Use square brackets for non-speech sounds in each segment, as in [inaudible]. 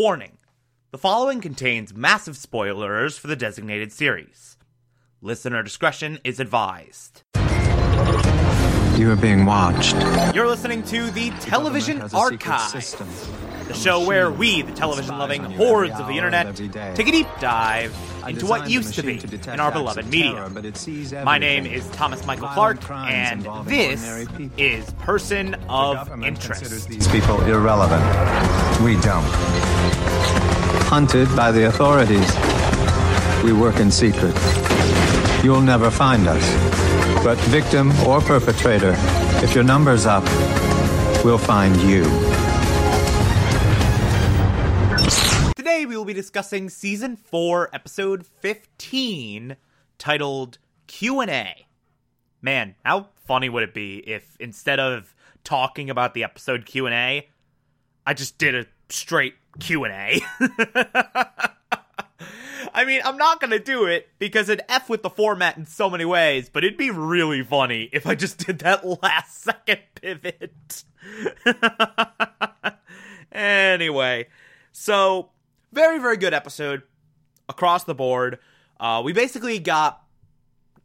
Warning the following contains massive spoilers for the designated series. Listener discretion is advised. You are being watched. You're listening to the Television Government has a secret Archive, the show where we, the television loving hordes of the internet, take a deep dive into what used to be machine detect in our beloved media. terror, but it sees My name is Thomas Michael Violent Clark, and this is Person of government Interest. these people irrelevant. We don't. Hunted by the authorities. We work in secret. You'll never find us. But victim or perpetrator, if your number's up, we'll find you. Today we will be discussing season 4 episode 15 titled Q&A. Man, how funny would it be if instead of talking about the episode Q&A, I just did a straight Q&A. [laughs] I mean, I'm not going to do it because it'd F with the format in so many ways, but it'd be really funny if I just did that [laughs] last second pivot. [laughs] anyway, so very, very good episode across the board. Uh, we basically got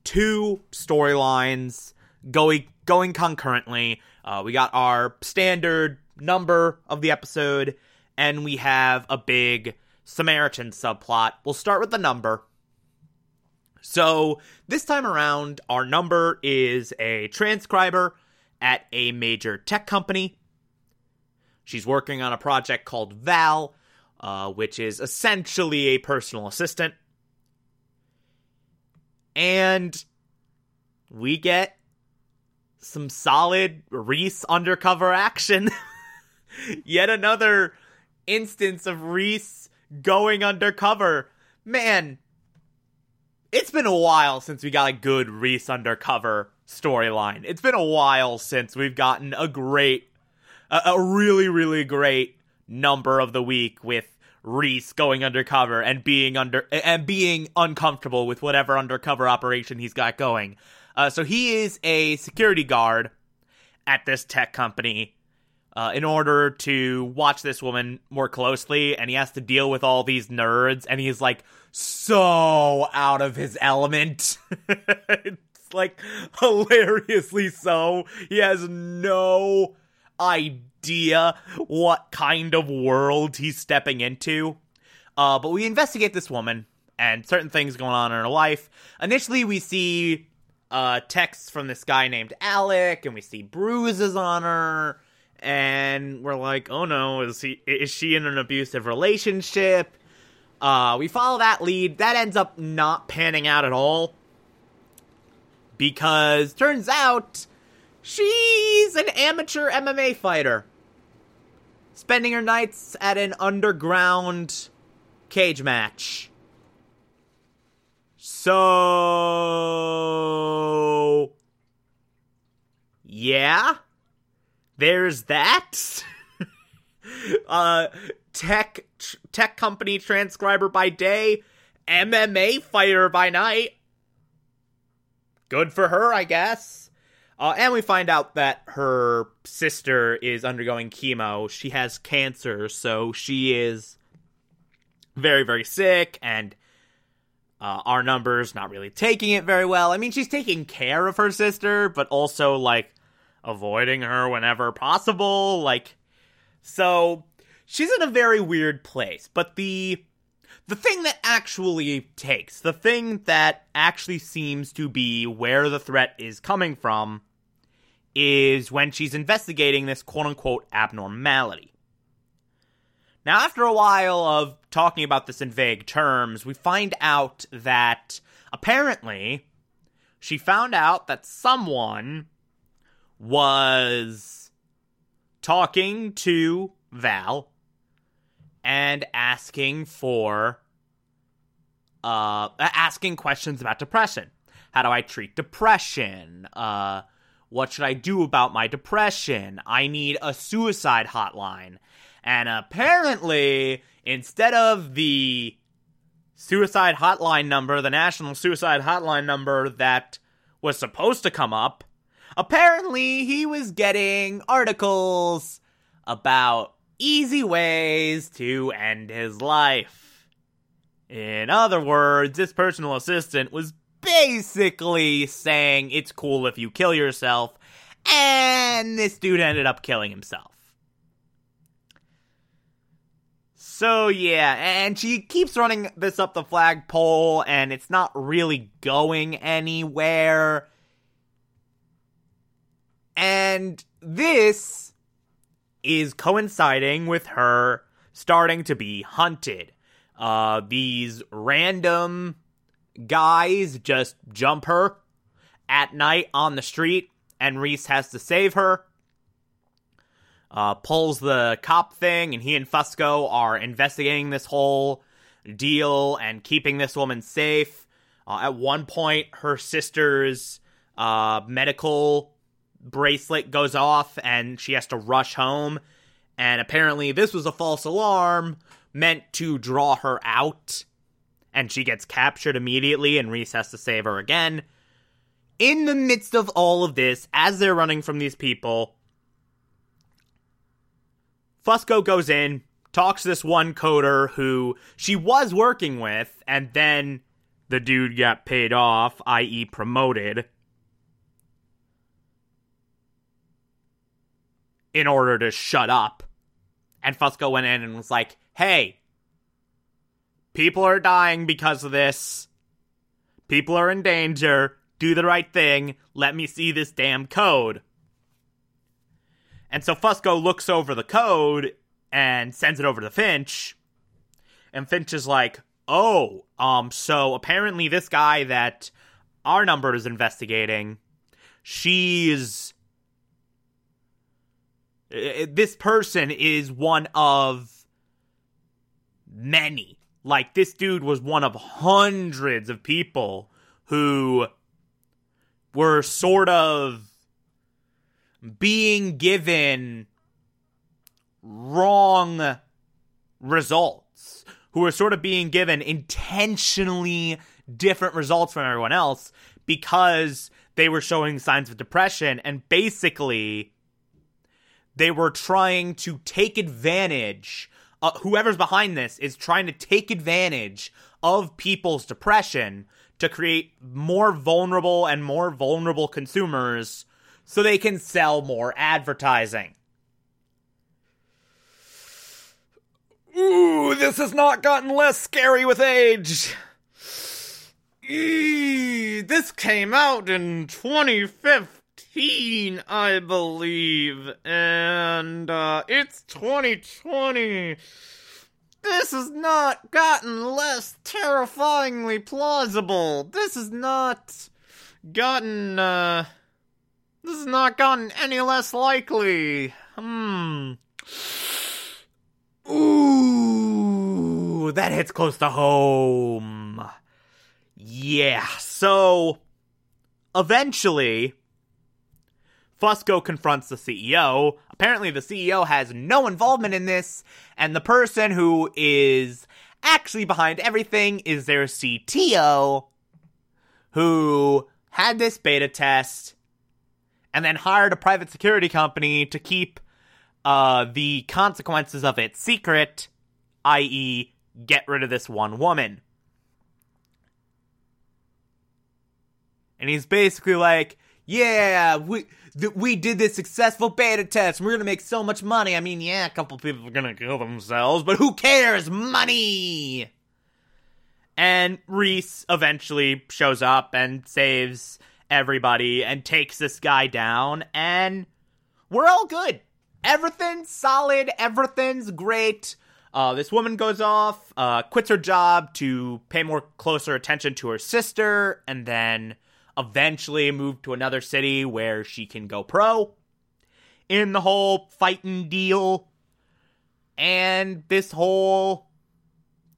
two storylines going going concurrently. Uh, we got our standard number of the episode, and we have a big Samaritan subplot. We'll start with the number. So this time around, our number is a transcriber at a major tech company. She's working on a project called Val, uh, which is essentially a personal assistant. And we get some solid Reese undercover action. [laughs] Yet another instance of Reese going undercover. Man, it's been a while since we got a good Reese undercover storyline. It's been a while since we've gotten a great, a, a really, really great number of the week with Reese going undercover and being under and being uncomfortable with whatever undercover operation he's got going. Uh, so he is a security guard at this tech company uh, in order to watch this woman more closely, and he has to deal with all these nerds, and he's like so out of his element. [laughs] it's like hilariously so. He has no idea what kind of world he's stepping into. Uh, but we investigate this woman and certain things going on in her life. Initially, we see uh, texts from this guy named Alec, and we see bruises on her, and we're like, "Oh no, is he? Is she in an abusive relationship?" Uh, we follow that lead. That ends up not panning out at all because turns out she's an amateur MMA fighter, spending her nights at an underground cage match. So, yeah, there's that. [laughs] uh, tech tr- tech company transcriber by day, MMA fighter by night. Good for her, I guess. Uh, and we find out that her sister is undergoing chemo. She has cancer, so she is very, very sick, and uh, our numbers not really taking it very well. I mean, she's taking care of her sister, but also like avoiding her whenever possible. Like, so she's in a very weird place. But the the thing that actually takes, the thing that actually seems to be where the threat is coming from, is when she's investigating this quote unquote abnormality. Now, after a while of talking about this in vague terms, we find out that apparently she found out that someone was talking to Val and asking for uh asking questions about depression. How do I treat depression? Uh what should I do about my depression? I need a suicide hotline. And apparently, instead of the suicide hotline number, the national suicide hotline number that was supposed to come up, apparently he was getting articles about easy ways to end his life. In other words, this personal assistant was basically saying it's cool if you kill yourself, and this dude ended up killing himself. So yeah, and she keeps running this up the flagpole, and it's not really going anywhere. And this is coinciding with her starting to be hunted. Uh, these random guys just jump her at night on the street, and Reese has to save her. Uh, pulls the cop thing, and he and Fusco are investigating this whole deal and keeping this woman safe. Uh, at one point, her sister's uh, medical bracelet goes off, and she has to rush home. And apparently, this was a false alarm meant to draw her out and she gets captured immediately, and Reese has to save her again. In the midst of all of this, as they're running from these people, Fusco goes in, talks to this one coder who she was working with, and then the dude got paid off, i.e., promoted, in order to shut up. And Fusco went in and was like, hey, People are dying because of this. People are in danger. Do the right thing. Let me see this damn code. And so Fusco looks over the code and sends it over to Finch. And Finch is like, oh, um, so apparently this guy that our number is investigating, she's. Uh, this person is one of many. Like, this dude was one of hundreds of people who were sort of being given wrong results, who were sort of being given intentionally different results from everyone else because they were showing signs of depression. And basically they were trying to take advantage uh, whoever's behind this is trying to take advantage of people's depression to create more vulnerable and more vulnerable consumers so they can sell more advertising. Ooh, this has not gotten less scary with age. Eee, this came out in 2015, I believe, and uh, it's 2020. This has not gotten less terrifyingly plausible. This has not gotten, uh. This has not gotten any less likely. Hmm. Ooh, that hits close to home. Yeah, so. Eventually, Fusco confronts the CEO. Apparently, the CEO has no involvement in this, and the person who is actually behind everything is their CTO, who had this beta test and then hired a private security company to keep uh, the consequences of it secret, i.e., get rid of this one woman. And he's basically like, yeah, we th- we did this successful beta test. We're gonna make so much money. I mean, yeah, a couple people are gonna kill themselves, but who cares? Money. And Reese eventually shows up and saves everybody and takes this guy down, and we're all good. Everything's solid. Everything's great. Uh, this woman goes off, uh, quits her job to pay more closer attention to her sister, and then eventually move to another city where she can go pro in the whole fighting deal. And this whole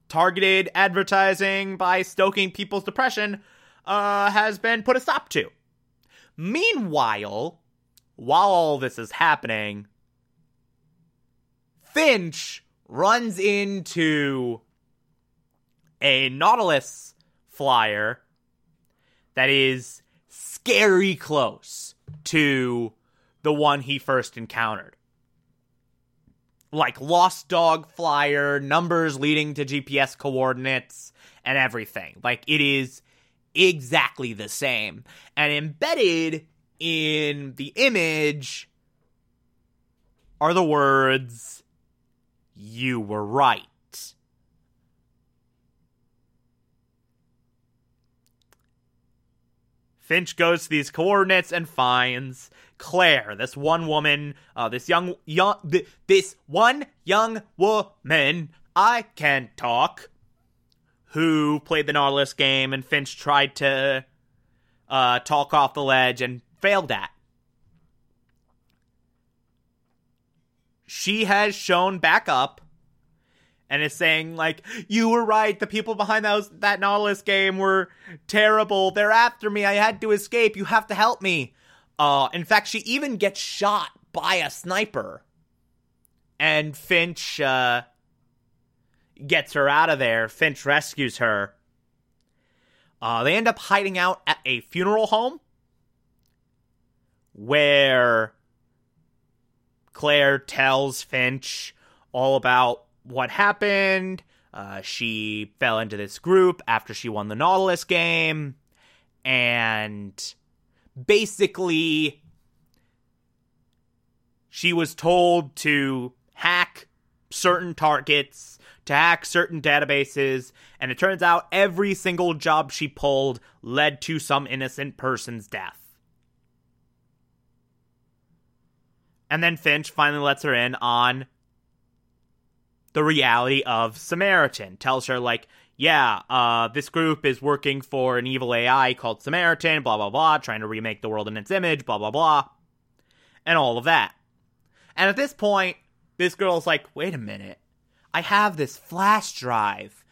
targeted advertising by stoking people's depression uh, has been put a stop to. Meanwhile, while all this is happening, Finch runs into a Nautilus flyer that is scary close to the one he first encountered. like lost dog flyer, numbers leading to GPS coordinates, and everything. Like it is exactly the same. And embedded in the image are the words, You were right. Finch goes to these coordinates and finds Claire, this one woman, uh, this young, young, th- this one young woman. I can't talk. Who played the Nautilus game and Finch tried to uh, talk off the ledge and failed at. She has shown back up and is saying like you were right. The people behind those that nautilus game were terrible. They're after me. I had to escape. You have to help me. Uh in fact she even gets shot by a sniper. And finch uh gets her out of there. Finch rescues her. Uh they end up hiding out at a funeral home where claire tells finch all about what happened. Uh, she fell into this group after she won the Nautilus game. And basically, she was told to hack certain targets, to hack certain databases, and it turns out every single job she pulled led to some innocent person's death. And then Finch finally lets her in on the reality of Samaritan. Tells her, like, yeah, uh, this group is working for an evil AI called Samaritan, blah, blah, blah, trying to remake the world in its image, blah, blah, blah, and all of that. And at this point, this girl's like, wait a minute. I have this flash drive.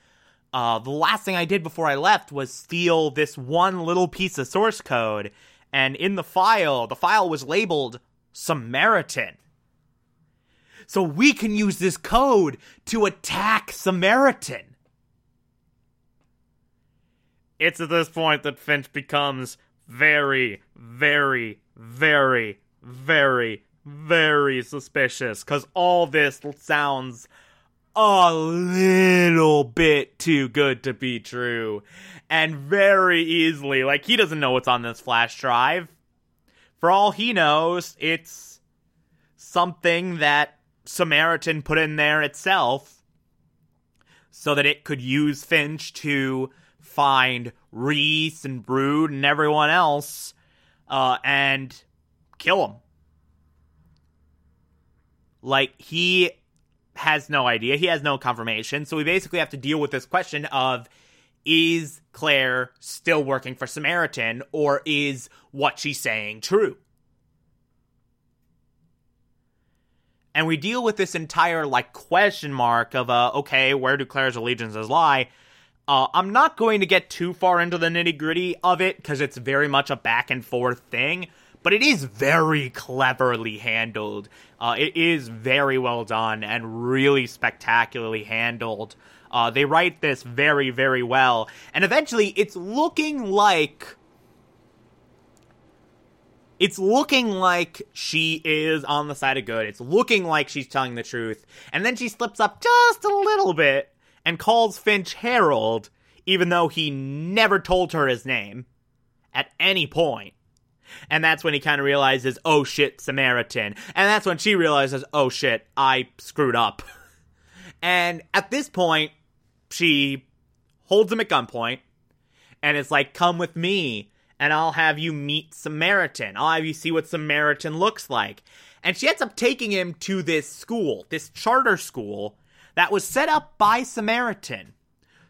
Uh, the last thing I did before I left was steal this one little piece of source code, and in the file, the file was labeled Samaritan. So we can use this code to attack Samaritan. It's at this point that Finch becomes very, very, very, very, very suspicious because all this sounds a little bit too good to be true. And very easily, like, he doesn't know what's on this flash drive. For all he knows, it's something that Samaritan put in there itself so that it could use Finch to find Reese and Root and everyone else uh, and kill him. Like, he has no idea. He has no confirmation. So we basically have to deal with this question of is Claire still working for Samaritan or is what she's saying true? And we deal with this entire like question mark of uh okay where do claire's allegiances lie? Uh, i'm not going to get too far into the nitty gritty of it because it's very much a back and forth thing but it is very cleverly handled. Uh, it is very well done and really spectacularly handled. Uh, they write this very very well. And eventually it's looking like it's looking like she is on the side of good. It's looking like she's telling the truth. And then she slips up just a little bit and calls Finch Harold, even though he never told her his name at any point. And that's when he kind of realizes, oh shit, Samaritan. And that's when she realizes, oh shit, I screwed up. [laughs] and at this point, she holds him at gunpoint and it's like, come with me and I'll have you meet Samaritan. I'll have you see what Samaritan looks like. And she ends up taking him to this school, this charter school that was set up by Samaritan.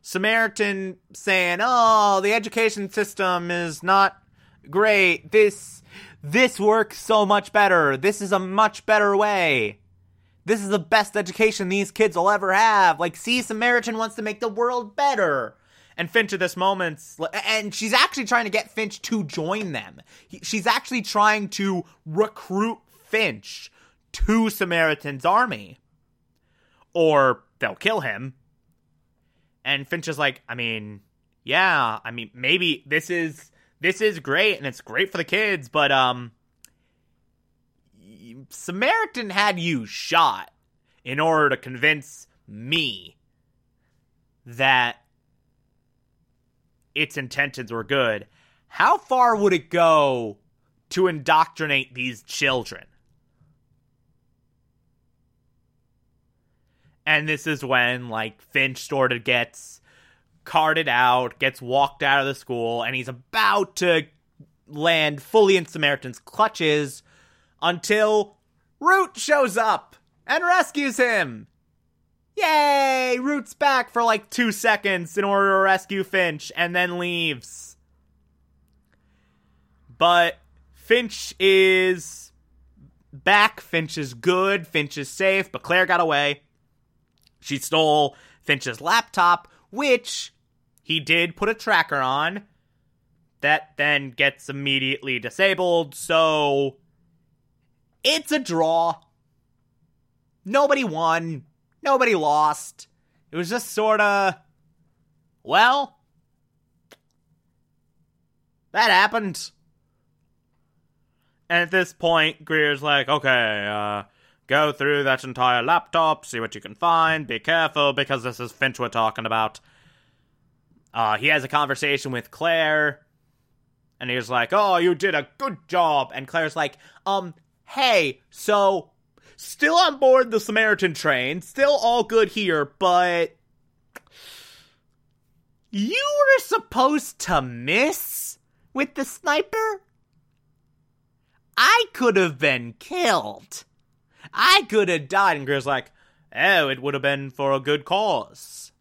Samaritan saying, "Oh, the education system is not great. This this works so much better. This is a much better way. This is the best education these kids will ever have. Like, see, Samaritan wants to make the world better." And Finch at this moment, and she's actually trying to get Finch to join them. She's actually trying to recruit Finch to Samaritan's army. Or they'll kill him. And Finch is like, I mean, yeah, I mean, maybe this is this is great and it's great for the kids, but um Samaritan had you shot. in order to convince me that its intentions were good, how far would it go to indoctrinate these children? And this is when, like, Finch sort of gets carted out, gets walked out of the school, and he's about to land fully in Samaritan's clutches until Root shows up and rescues him. Yay! Root's back for like two seconds in order to rescue Finch and then leaves. But Finch is back. Finch is good. Finch is safe, but Claire got away. She stole Finch's laptop, which he did put a tracker on. That then gets immediately disabled, so it's a draw. Nobody won. Nobody lost. It was just sort of. Well. That happened. And at this point, Greer's like, okay, uh, go through that entire laptop, see what you can find, be careful, because this is Finch we're talking about. Uh, he has a conversation with Claire, and he's like, oh, you did a good job. And Claire's like, um, hey, so still on board the Samaritan train, still all good here, but you were supposed to miss with the sniper? I could have been killed. I could have died. And Greer's like, oh, it would have been for a good cause.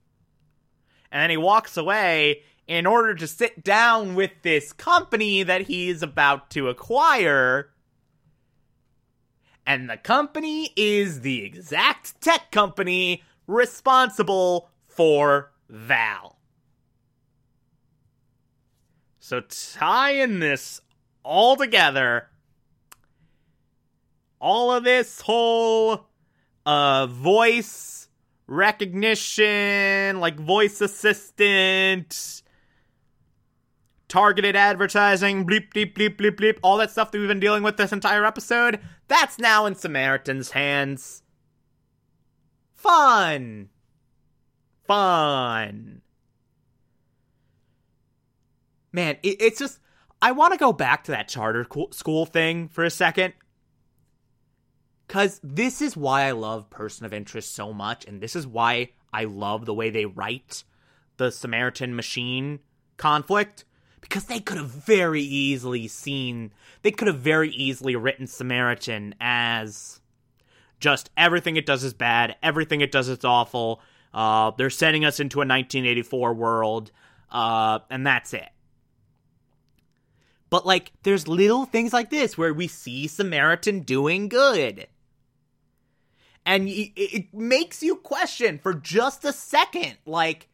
And then he walks away in order to sit down with this company that he's about to acquire and the company is the exact tech company responsible for Val. So tying this all together, all of this whole uh voice recognition, like voice assistant, targeted advertising, bleep, bleep, bleep, bleep, bleep, all that stuff that we've been dealing with this entire episode, that's now in Samaritan's hands. Fun. Fun. Man, it, it's just. I want to go back to that charter school thing for a second. Because this is why I love Person of Interest so much, and this is why I love the way they write the Samaritan machine conflict because they could have very easily seen they could have very easily written Samaritan as just everything it does is bad, everything it does is awful. Uh, they're sending us into a 1984 world, uh, and that's it. But like, there's little things like this where we see Samaritan doing good. And it makes you question for just a second, like,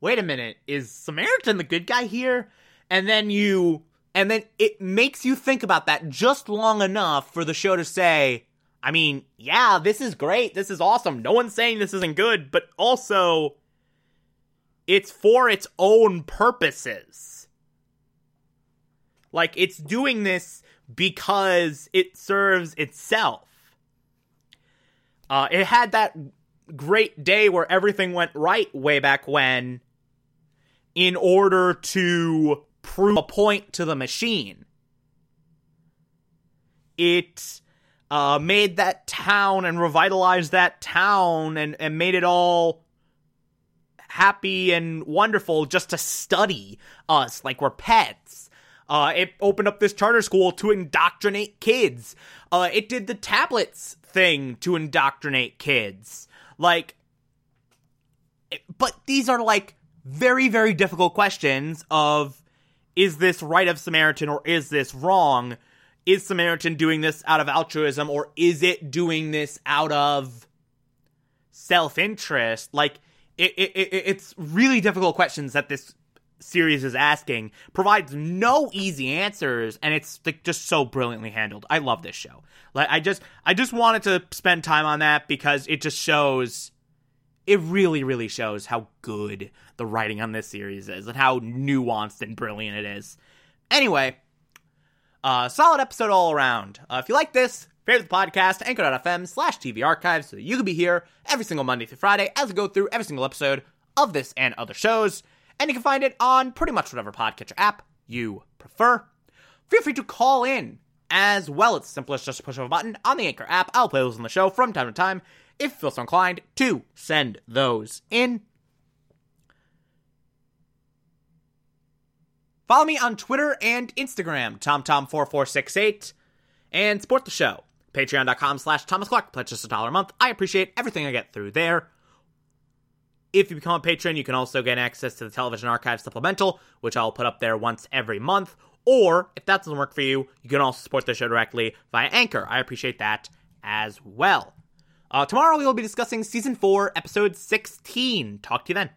wait a minute, is Samaritan the good guy here? And then you and then it makes you think about that just long enough for the show to say I mean, yeah, this is great. This is awesome. No one's saying this isn't good, but also it's for its own purposes. Like it's doing this because it serves itself. Uh, it had that great day where everything went right way back when in order to prove a point to the machine. It uh, made that town and revitalized that town and, and made it all happy and wonderful just to study us like we're pets. Uh, it opened up this charter school to indoctrinate kids. Uh, it did the tablets thing to indoctrinate kids. Like, but these are like very, very difficult questions of is this right of Samaritan or is this wrong? Is Samaritan doing this out of altruism or is it doing this out of self interest? Like, it, it, it, it's really difficult questions that this series is asking, provides no easy answers, and it's like just so brilliantly handled. I love this show. Like, I just, I just wanted to spend time on that because it just shows it really, really shows how good the writing on this series is and how nuanced and brilliant it is. Anyway, uh, solid episode all around. Uh, if you like this, favorite the podcast, anchor.fm slash TV archives, so that you can be here every single Monday through Friday as we go through every single episode of this and other shows. And you can find it on pretty much whatever podcatcher app you prefer. Feel free to call in as well. It's simplest just push of a button on the Anchor app. I'll play those on the show from time to time if you feel so inclined to send those in. Follow me on Twitter and Instagram, TomTom4468, and support the show. Patreon.com slash Thomas Clark. Pledge just a dollar a month. I appreciate everything I get through there. If you become a patron, you can also get access to the Television Archive Supplemental, which I'll put up there once every month. Or, if that doesn't work for you, you can also support the show directly via Anchor. I appreciate that as well. Uh, tomorrow we will be discussing Season 4, Episode 16. Talk to you then.